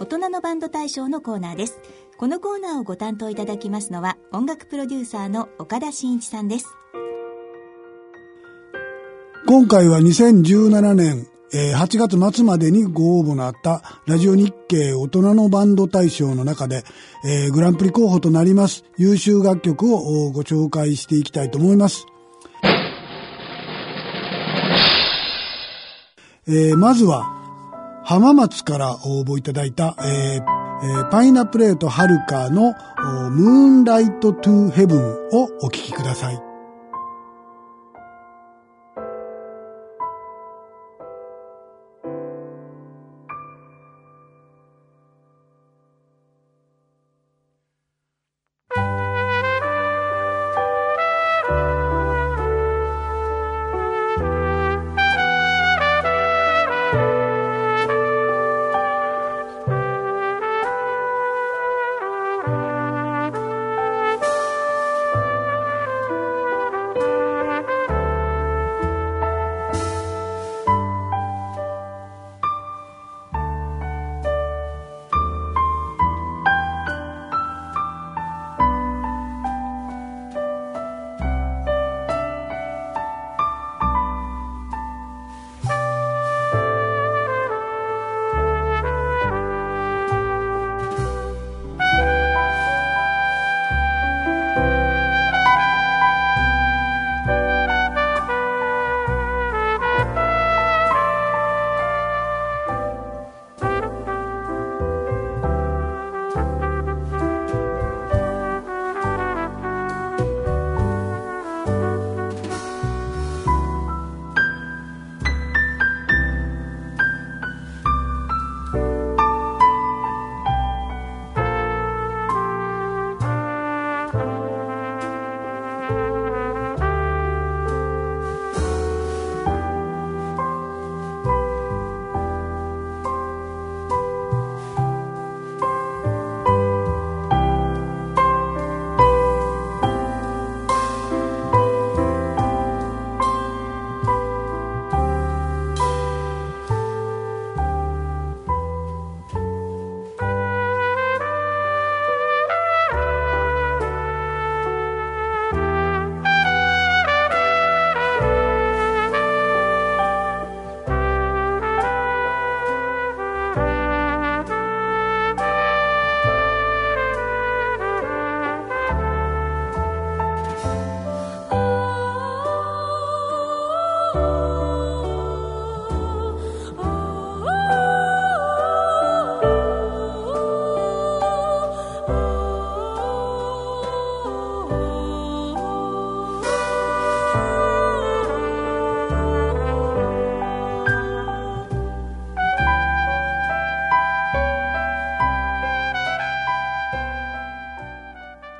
大人のバンド大賞のコーナーですこのコーナーをご担当いただきますのは音楽プロデューサーの岡田真一さんです今回は2017年8月末までにご応募のあったラジオ日経大人のバンド大賞の中で、グランプリ候補となります優秀楽曲をご紹介していきたいと思います。えー、まずは浜松から応募いただいた、えー、パイナプレートはるかのムーンライトトゥーヘブンをお聴きください。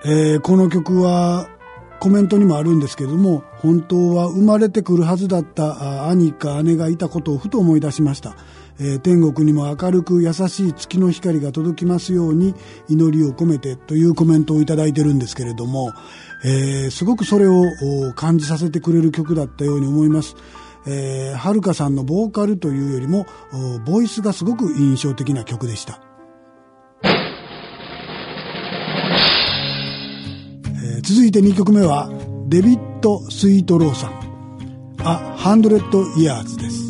えー、この曲はコメントにもあるんですけども本当は生まれてくるはずだった兄か姉がいたことをふと思い出しました、えー、天国にも明るく優しい月の光が届きますように祈りを込めてというコメントをいいてるんですけれども、えー、すごくそれを感じさせてくれる曲だったように思います。え、はるかさんのボーカルというよりもボイスがすごく印象的な曲でした。続いて2曲目はデビッド・スイートローさん「A Hundred Years」です。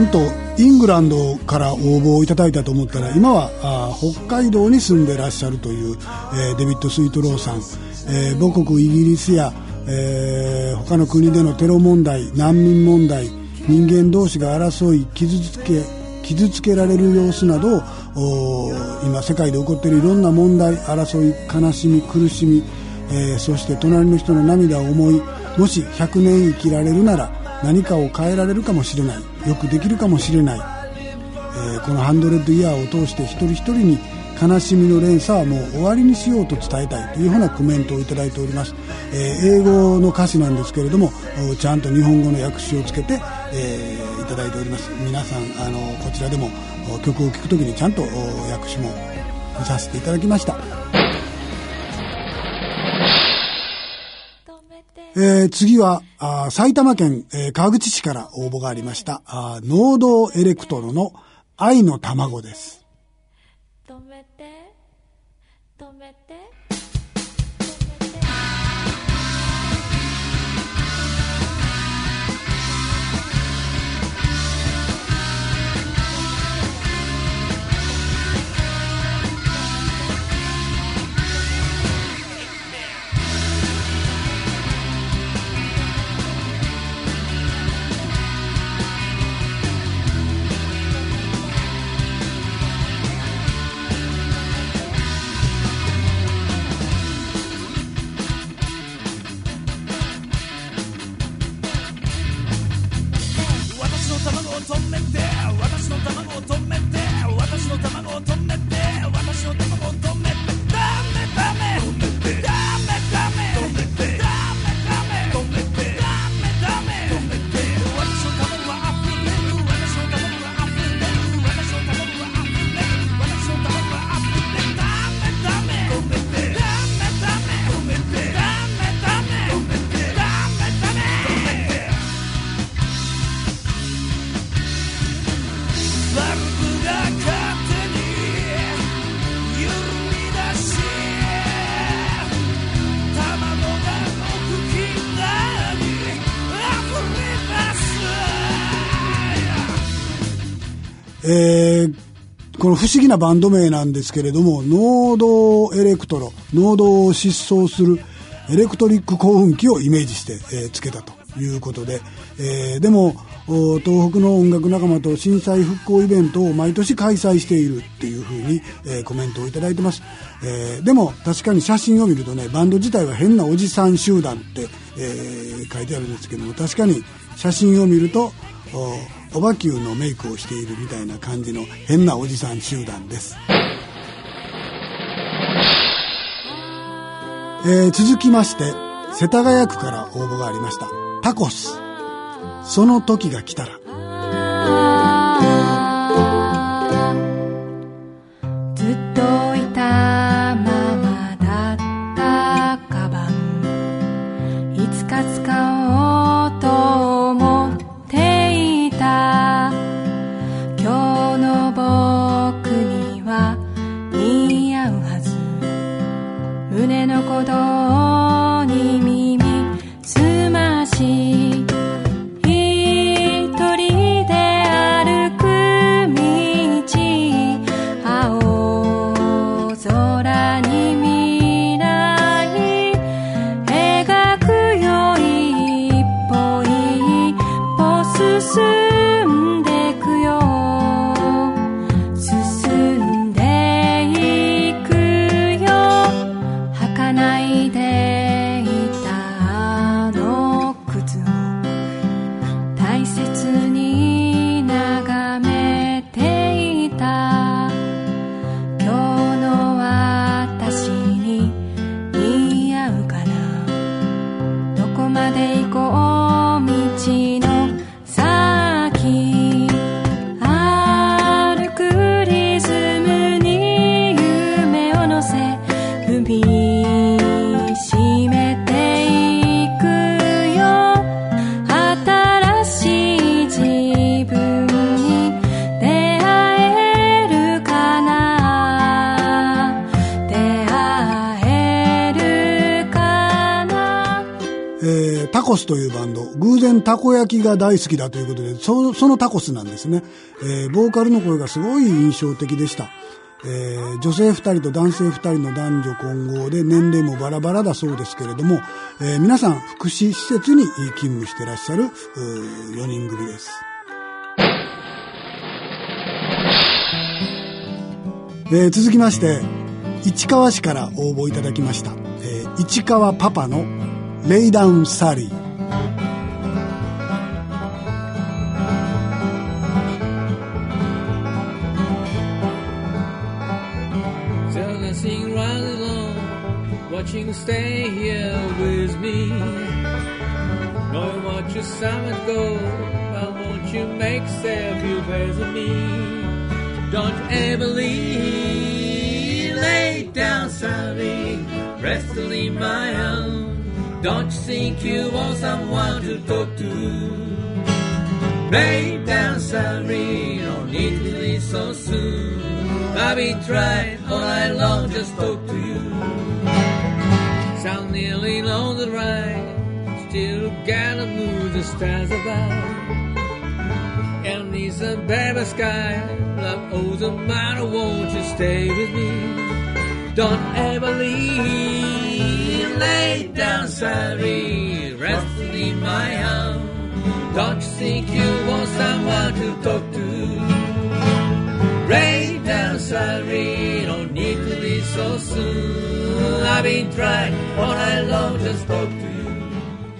なんとイングランドから応募をいただいたと思ったら今はあ北海道に住んでらっしゃるという、えーデビッド・スイートローさん、えー母国イギリスや、えー他の国でのテロ問題難民問題人間同士が争い傷つけ傷つけられる様子などを今世界で起こっているいろんな問題争い悲しみ苦しみ、えーそして隣の人の涙を思いもし100年生きられるなら何かを変えられるかもしれない。よくできるかもしれない、えーこのハンドレッドイヤーを通して一人一人に悲しみの連鎖はもう終わりにしようと伝えたいというふうなコメントをいただいております、えー英語の歌詞なんですけれどもちゃんと日本語の訳詞をつけて、えーいただいております。皆さんあのこちらでも曲を聴くときにちゃんと訳詞も見させていただきました。えー次はあ埼玉県、えー川口市から応募がありましたあー農道エレクトロの愛の卵です。止めて止めて。私のえーこの不思議なバンド名なんですけれども、ノードエレクトロ、ノードを疾走するエレクトリック興奮機をイメージして、えーつけたということで、えーでも、東北の音楽仲間と震災復興イベントを毎年開催しているっていうふうに、えーコメントをいただいてます。えーでも確かに写真を見るとね、バンド自体は変なおじさん集団って、えー書いてあるんですけども、確かに写真を見ると、おおばきゅうのメイクをしているみたいな感じの変なおじさん集団です。えー続きまして、世田谷区から応募がありました。タコス。その時が来たら。たこ焼きが大好きだということで、そそのタコスなんですね。えーボーカルの声がすごい印象的でした。えー女性2人と男性2人の男女混合で年齢もバラバラだそうですけれども、えー皆さん福祉施設に勤務してらっしゃる4人組です。えー続きまして、市川市から応募いただきました。えー市川パパのレイダウンサリー。Stay here with me. Knowing what your summers go, why won't you make a few with me? Don't you ever leave, lay down sorry, rest leave my own. Don't you think you want someone to talk to? Lay down sorry, don't need to leave so soon. I've been trying all night long just talk to you. Sound nearly on the right, still gotta move the stars about. And it's a baby sky, love owes a matter, won't you stay with me? Don't ever leave, lay down sorry, rest in my arms. Don't you think you want someone to talk to? Lay down sorry, don't need to leave so soon.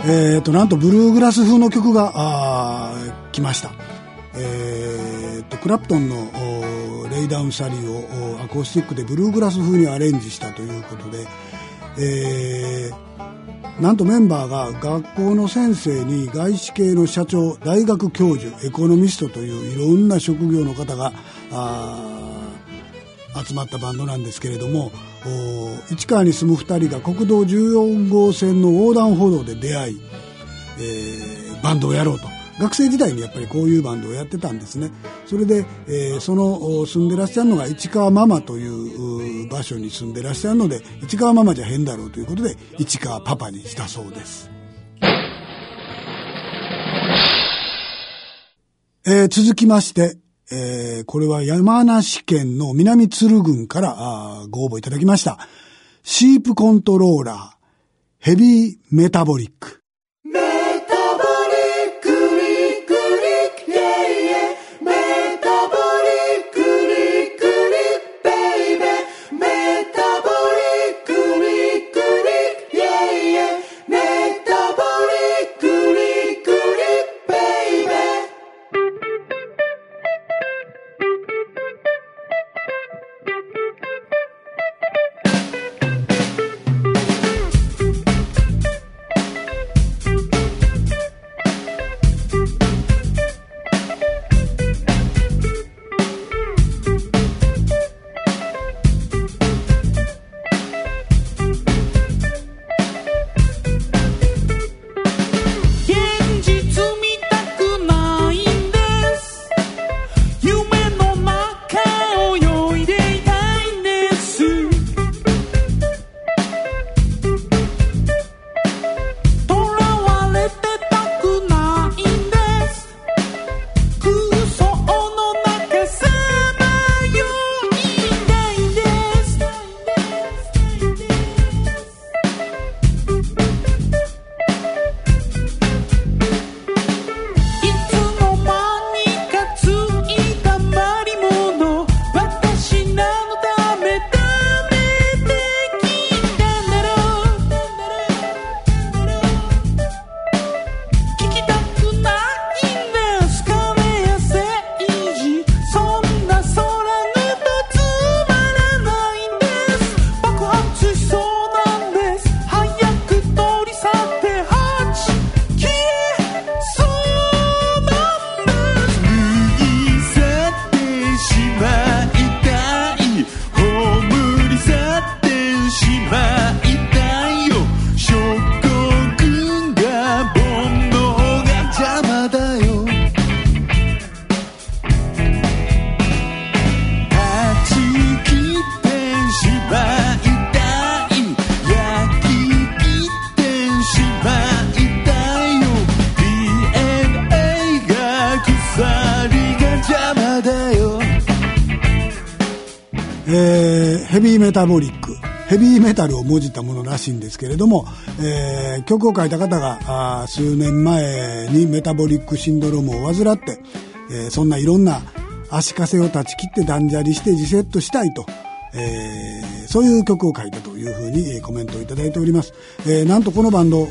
えー、と、なんとブルーグラス風の曲が、来ました。えー、と、クラプトンのレイダウンサリーをおアコースティックでブルーグラス風にアレンジしたということで、えー、なんとメンバーが学校の先生に外資系の社長、大学教授、エコノミストといういろんな職業の方が、あ集まったバンドなんですけれども市川に住む2人が国道14号線の横断歩道で出会い、えーバンドをやろうと。学生時代にやっぱりこういうバンドをやってたんですね。それで、えーその住んでらっしゃるのが市川ママというう場所に住んでらっしゃるので市川ママじゃ変だろうということで市川パパにしたそうです。えー続きまして、えーこれは山梨県の南鶴郡からあご応募いただきました。シープコントローラー、ヘビーメタボリック。メタボリック。ヘビーメタルをもじったものらしいんですけれども、えー曲を書いた方があ数年前にメタボリックシンドロームを患って、えーそんないろんな足かせを断ち切って断捨離してリセットしたいと、えーそういう曲を書いたというふうにコメントをいただいております。えーなんとこのバンド、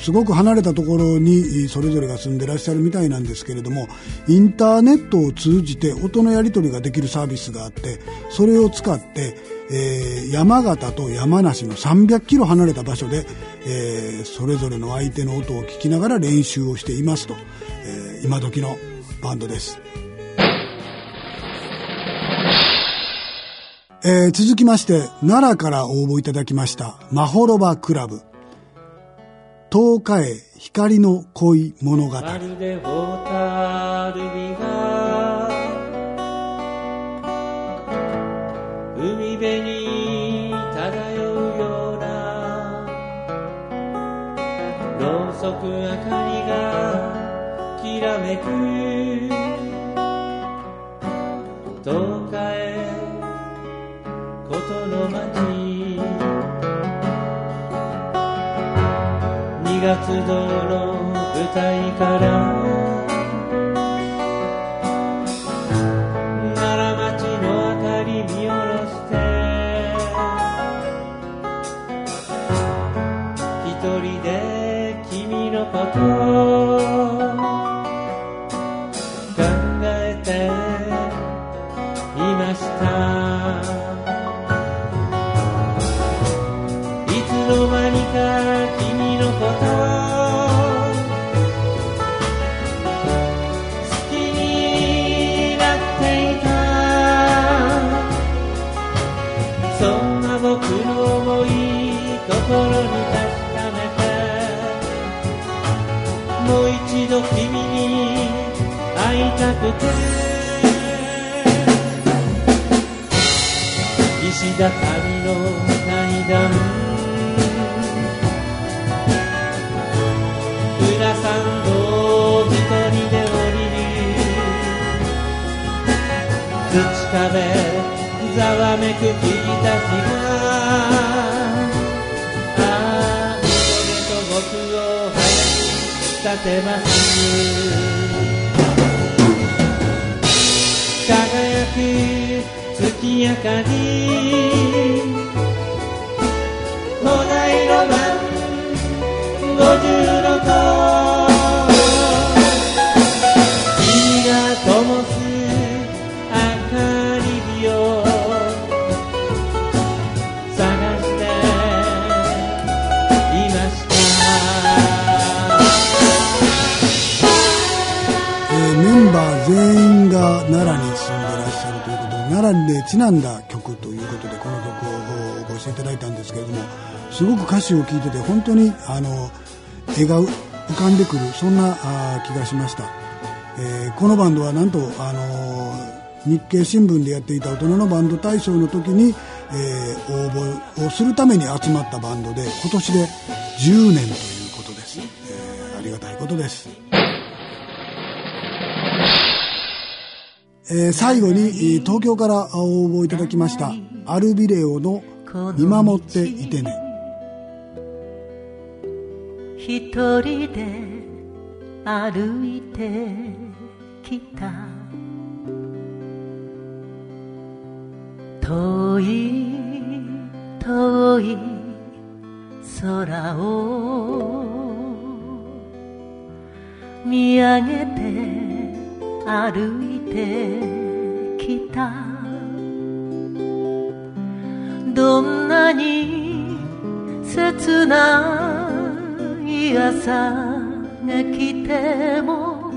すごく離れたところにそれぞれが住んでらっしゃるみたいなんですけれども、インターネットを通じて音のやり取りができるサービスがあって、それを使って、えー山形と山梨の300キロ離れた場所で、えーそれぞれの相手の音を聞きながら練習をしていますと、えー今時のバンドです。えー続きまして、奈良から応募いただきました、マホロバクラブ。東海光の恋物語。そく明かりがきらめく。東海ことの街。二月堂の舞台からもう一度君に会いたくて。石畳の階段。裏参道一人で降りる土壁ざわめく君たちが。てます。輝く月明かり。古代ロなんだ曲ということでこの曲を応募していただいたんですけれどもすごく歌詞を聴いてて本当にあの絵が浮かんでくるそんなあ気がしました、えーこのバンドはなんとあの日経新聞でやっていた大人のバンド大賞の時に、えー応募をするために集まったバンドで今年で10年ということです、えーありがたいことです。えー最後に東京から応募いただきましたアルビレオの「見守っていてね。一人で歩いてきた。遠い遠い空を見上げて歩いてきたどんなに切ない朝が来ても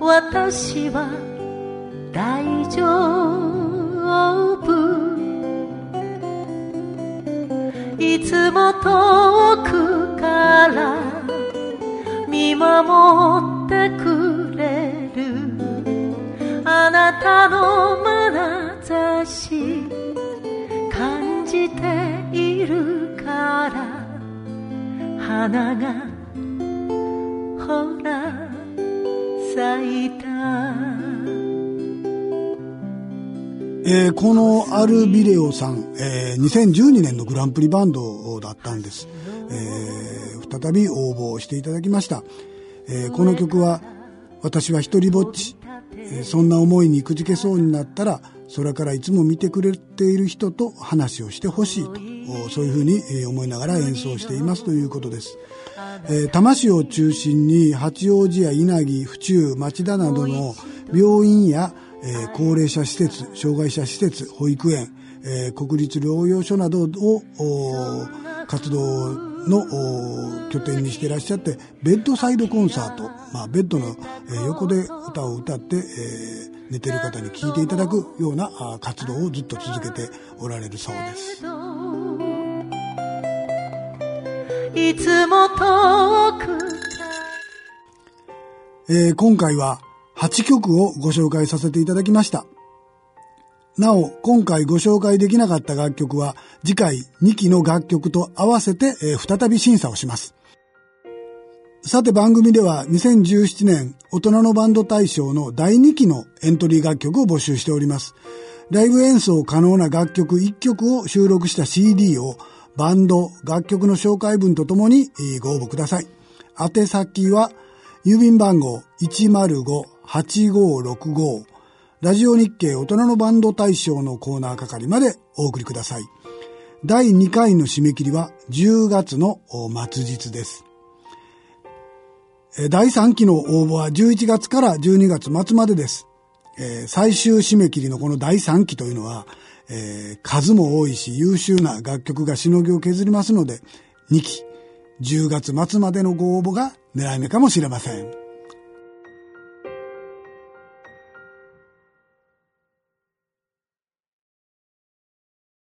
私は大丈夫。いつも遠くから見守ってくれたの眼差し感じているから花がほら咲いたえーこのアルビレオさん、えー2012年のグランプリバンドだったんです。えー再び応募していただきました。えーこの曲は、私は一人ぼっち、そんな思いにくじけそうになったら、空からいつも見てくれている人と話をしてほしいと、おそういうふうにえー思いながら演奏していますということです。えー多摩市を中心に八王子や稲城、府中、町田などの病院や、えー高齢者施設、障害者施設、保育園、えー国立療養所などをお活動のお拠点にしていらっしゃって、ベッドサイドコンサート、まあ、ベッドの、えー横で歌を歌って、えー寝てる方に聴いていただくようなあ活動をずっと続けておられるそうです。いつも遠くえー今回は8曲をご紹介させていただきました。なお、今回ご紹介できなかった楽曲は、次回2期の楽曲と合わせて、えー再び審査をします。さて番組では2017年大人のバンド大賞の第2期のエントリー楽曲を募集しております。ライブ演奏可能な楽曲1曲を収録した CD をバンド、楽曲の紹介文とともにご応募ください。宛先は郵便番号105-8565ラジオ日経大人のバンド大賞のコーナー係までお送りください。第2回の締め切りは10月の末日です。第3期の応募は11月から12月末までです。え最終締め切りのこの第3期というのは、え数も多いし優秀な楽曲がしのぎを削りますので、2期、10月末までのご応募が狙い目かもしれません。